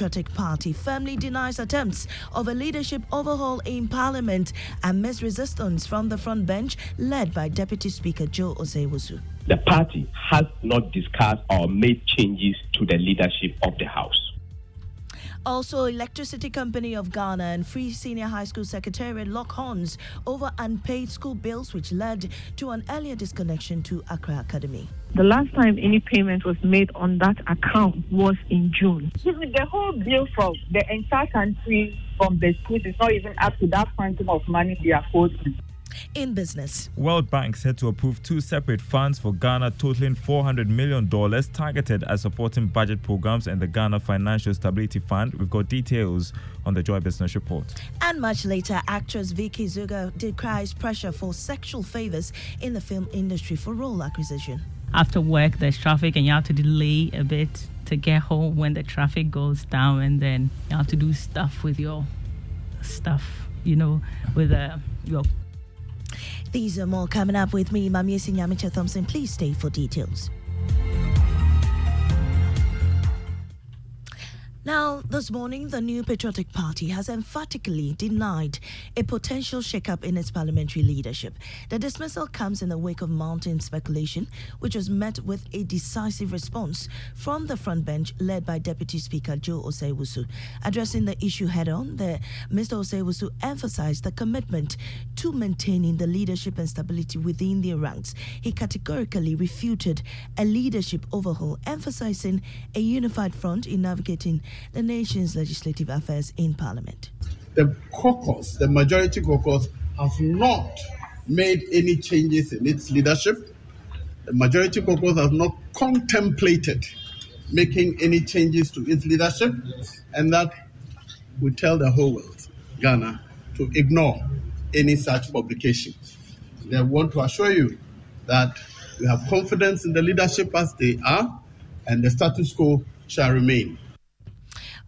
Democratic Party firmly denies attempts of a leadership overhaul in Parliament amidst resistance from the front bench led by Deputy Speaker Joe Osei-Owusu. The party has not discussed or made changes to the leadership of the House. Also, Electricity Company of Ghana and Free Senior High School Secretariat lock horns over unpaid school bills, which led to an earlier disconnection to Accra Academy. The last time any payment was made on that account was in June. The whole bill from the entire country from the schools is not even up to that quantum of money they are quoting in business. World Bank said to approve two separate funds for Ghana totaling $400 million targeted at supporting budget programs and the Ghana Financial Stability Fund. We've got details on the Joy Business Report. And much later, actress Vicky Zugah decries pressure for sexual favors in the film industry for role acquisition. After work, there's traffic and you have to delay a bit to get home when the traffic goes down, and then you have to do stuff with your stuff, you know, with uh, your these are more coming up with me, Mamie Nyamicha Thompson. Please stay for details. Now, this morning, the New Patriotic Party has emphatically denied a potential shakeup in its parliamentary leadership. The dismissal comes in the wake of mounting speculation, which was met with a decisive response from the front bench led by Deputy Speaker Joe Osei-Owusu. Addressing the issue head on, the, Mr. Osei-Owusu emphasized the commitment to maintaining the leadership and stability within their ranks. He categorically refuted a leadership overhaul, emphasizing a unified front in navigating the nation's legislative affairs in Parliament. The caucus, the majority caucus, has not made any changes in its leadership. The majority caucus has not contemplated making any changes to its leadership, and that we tell the whole world, Ghana, to ignore any such publication. They want to assure you that we have confidence in the leadership as they are, and the status quo shall remain.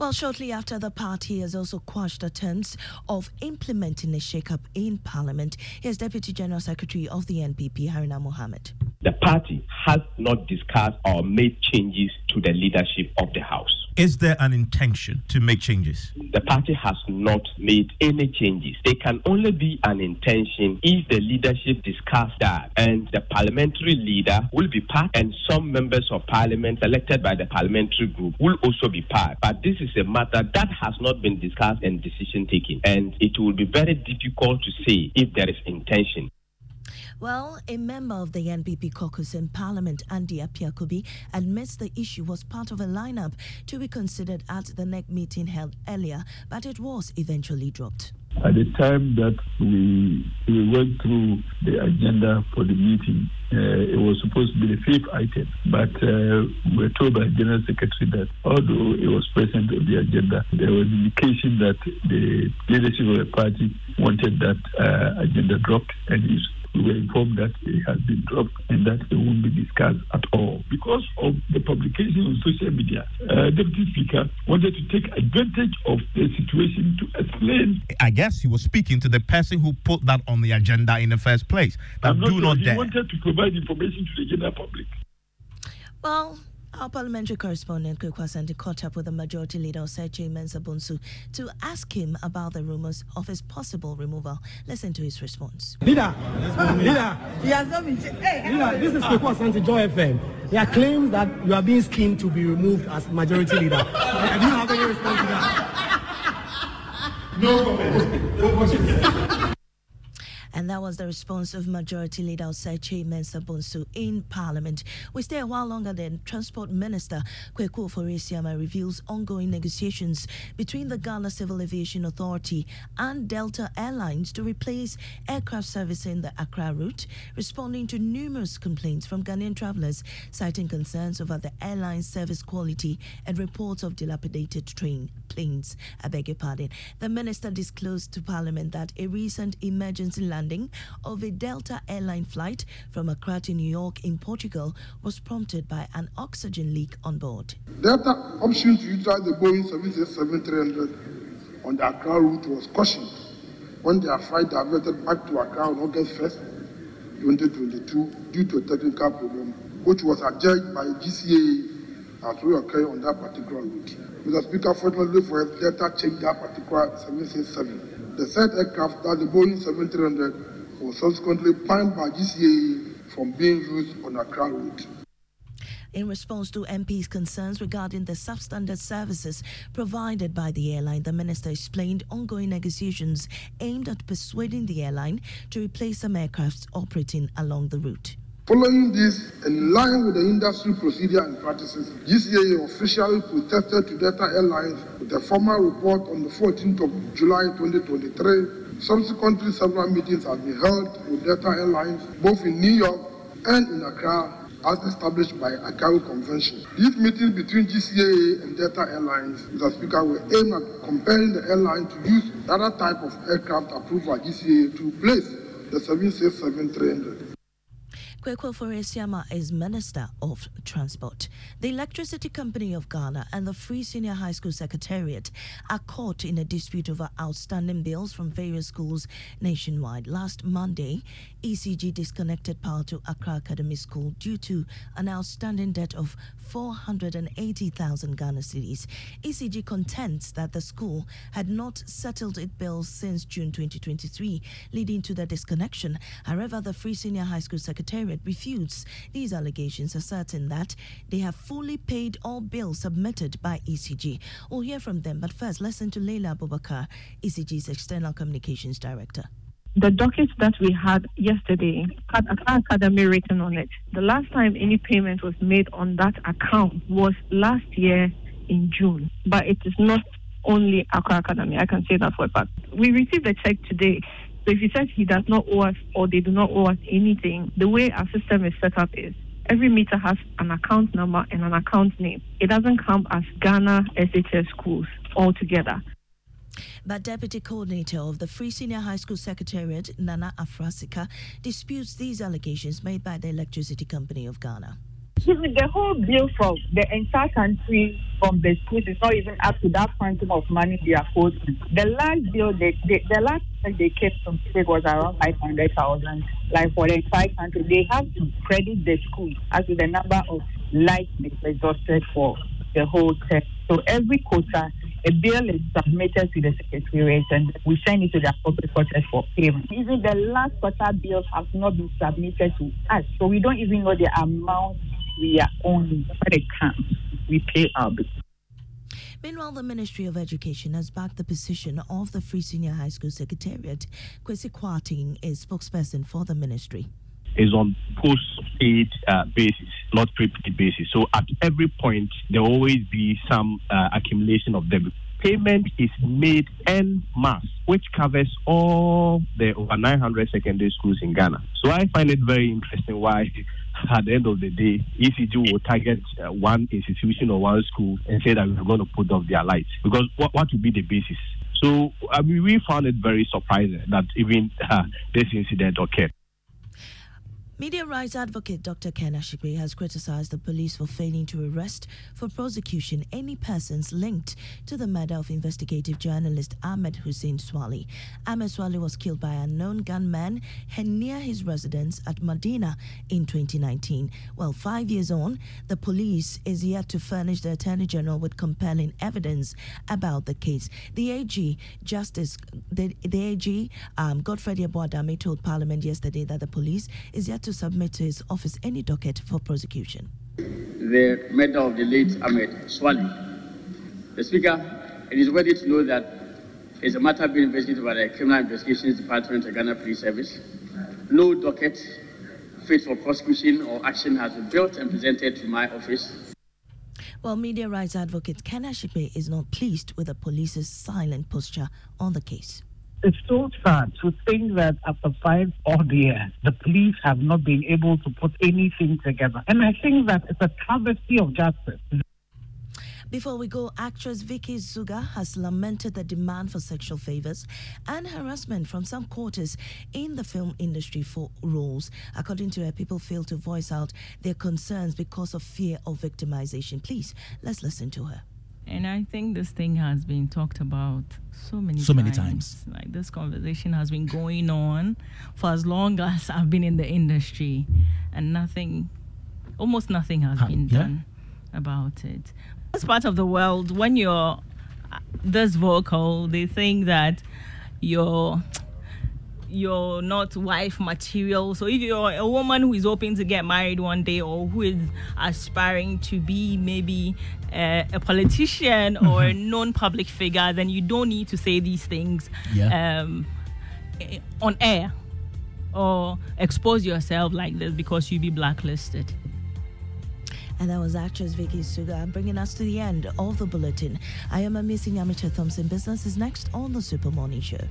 Well, shortly after, the party has also quashed attempts of implementing a shake-up in Parliament. Here's Deputy General Secretary of the NPP, Haruna Mohammed. The party has not discussed or made changes to the leadership of the House. Is there an intention to make changes? The party has not made any changes. There can only be an intention if the leadership discuss that and the parliamentary leader will be part and some members of parliament elected by the parliamentary group will also be part. But this is a matter that has not been discussed and decision taken. And it will be very difficult to say if there is intention. Well, a member of the NPP caucus in Parliament, Andy Appiah-Kubi, admits the issue was part of a lineup to be considered at the NEC meeting held earlier, but it was eventually dropped. At the time that we, we went through the agenda for the meeting, uh, it was supposed to be the fifth item, but uh, we were told by the General Secretary that although it was present on the agenda, there was indication that the leadership of the party wanted that uh, agenda dropped and we were informed that it has been dropped and that it won't be discussed at all. Because of the publication on social media, uh, Deputy Speaker wanted to take advantage of the situation to explain. I guess he was speaking to the person who put that on the agenda in the first place. That I'm not do sure. not he dare. wanted to provide information to the general public. Well, our parliamentary correspondent Kwaku Asante caught up with the majority leader Osei Kyei-Mensah-Bonsu to ask him about the rumors of his possible removal. Listen to his response. Leader, leader, he has not been. Leader, this is Kwaku Asante Joy FM. There are claims that you are being schemed to be removed as majority leader. Do you have any response to that? No comment. No question. And that was the response of Majority Leader Osei Kyei-Mensah-Bonsu in Parliament. We stay a while longer than Transport Minister Kwaku Ofori Asiamah reveals ongoing negotiations between the Ghana Civil Aviation Authority and Delta Airlines to replace aircraft servicing the Accra route, responding to numerous complaints from Ghanaian travelers citing concerns over the airline's service quality and reports of dilapidated train planes. I beg your pardon. The minister disclosed to Parliament that a recent emergency landing of a Delta airline flight from Accra to New York in Portugal was prompted by an oxygen leak on board. Delta option to utilize the Boeing 737-300 on the Accra route was cautioned when their flight diverted back to Accra on August 1st, 2022, due to a technical problem, which was adjudged by GCAA as will occur on that particular route. Mr. Speaker, fortunately for us, Delta checked that particular 767. The said aircraft, that the Boeing 737, was subsequently banned by GCAA from being used on a Accra route. In response to MP's concerns regarding the substandard services provided by the airline, the minister explained ongoing negotiations aimed at persuading the airline to replace some aircrafts operating along the route. Following this, in line with the industry procedure and practices, GCAA officially protested to Delta Airlines with a formal report on the 14th of July 2023. Subsequently, several meetings have been held with Delta Airlines, both in New York and in Accra, as established by ICAO Convention. These meetings between GCAA and Delta Airlines, Mr. Speaker, were aimed at compelling the airline to use the other type of aircraft approved by GCAA to replace the 767-300. Kwaku Ofori Asiamah is Minister of Transport. The Electricity Company of Ghana and the Free Senior High School Secretariat are caught in a dispute over outstanding bills from various schools nationwide. Last Monday, ECG disconnected power to Accra Academy School due to an outstanding debt of 480,000 Ghana cedis. ECG contends that the school had not settled its bills since June 2023, leading to the disconnection. However, the Free Senior High School Secretariat refutes these allegations, asserting that they have fully paid all bills submitted by ECG. We'll hear from them, but first, listen to Leila Abubakar, ECG's External Communications Director. The docket that we had yesterday had Academy written on it. The last time any payment was made on that account was last year in June. But it is not only Accra Academy, I can say that for a fact. We received a check today. So if he says he does not owe us or they do not owe us anything, the way our system is set up is every meter has an account number and an account name. It doesn't come as Ghana SHS schools altogether. But Deputy Coordinator of the Free Senior High School Secretariat, Nana Afrasika, disputes these allegations made by the Electricity Company of Ghana. The whole bill from the entire country from the schools is not even up to that quantum of money they are quoting. The last bill, they, they, the last they kept from state was around 500,000. Like for the entire country, they have to credit the school as to the number of lights they exhausted for the whole test. So every quarter, a bill is submitted to the secretariat and we send it to the appropriate quarters for payment. Even the last quarter bills have not been submitted to us, so we don't even know the amount we are owing when it comes. We pay our bills. Meanwhile, the Ministry of Education has backed the position of the Free Senior High School Secretariat. Kwesi Kwarteng is spokesperson for the ministry is on post-paid uh, basis, not prepaid basis. So at every point, there will always be some uh, accumulation of them. Payment is made en masse, which covers all the over 900 secondary schools in Ghana. So I find it very interesting why, at the end of the day, ECG will target uh, one institution or one school and say that we're going to put off their lights. Because what, what would be the basis? So I mean, we found it very surprising that even uh, this incident occurred. Media rights advocate Dr. Ken Ashigbey has criticized the police for failing to arrest for prosecution any persons linked to the murder of investigative journalist Ahmed Hussein Suale. Ahmed Suale was killed by unknown gunman near his residence at Medina in 2019. Well, five years on, the police is yet to furnish the Attorney General with compelling evidence about the case. The AG, Justice, the, the AG, um, Godfred Yeboah Dame told Parliament yesterday that the police is yet to submit to his office any docket for prosecution. The murder of the late Ahmed Suale. The Speaker, it is worthy to know that it's a matter being investigated by the Criminal Investigations Department of Ghana Police Service. No docket fit for prosecution or action has been built and presented to my office. Well, media rights advocate Ken Ashigbey is not pleased with the police's silent posture on the case. It's so sad to think that after five odd years, the police have not been able to put anything together. And I think that it's a travesty of justice. Before we go, actress Vicky Zugah has lamented the demand for sexual favors and harassment from some quarters in the film industry for roles. According to her, people fail to voice out their concerns because of fear of victimization. Please, let's listen to her. And I think this thing has been talked about so many so times. many times. Like this conversation has been going on for as long as I've been in the industry, and nothing, almost nothing has been yeah. done about it. This part of the world, when you're uh, this vocal, they think that you're you're not wife material. So if you're a woman who is hoping to get married one day or who is aspiring to be maybe a, a politician or a known public figure, then you don't need to say these things Yeah. um, eh, on air or expose yourself like this because you'll be blacklisted. And that was actress Vicky Zugah bringing us to the end of the bulletin. I am a missing amateur Thompson. Business is next on the Super Morning Show.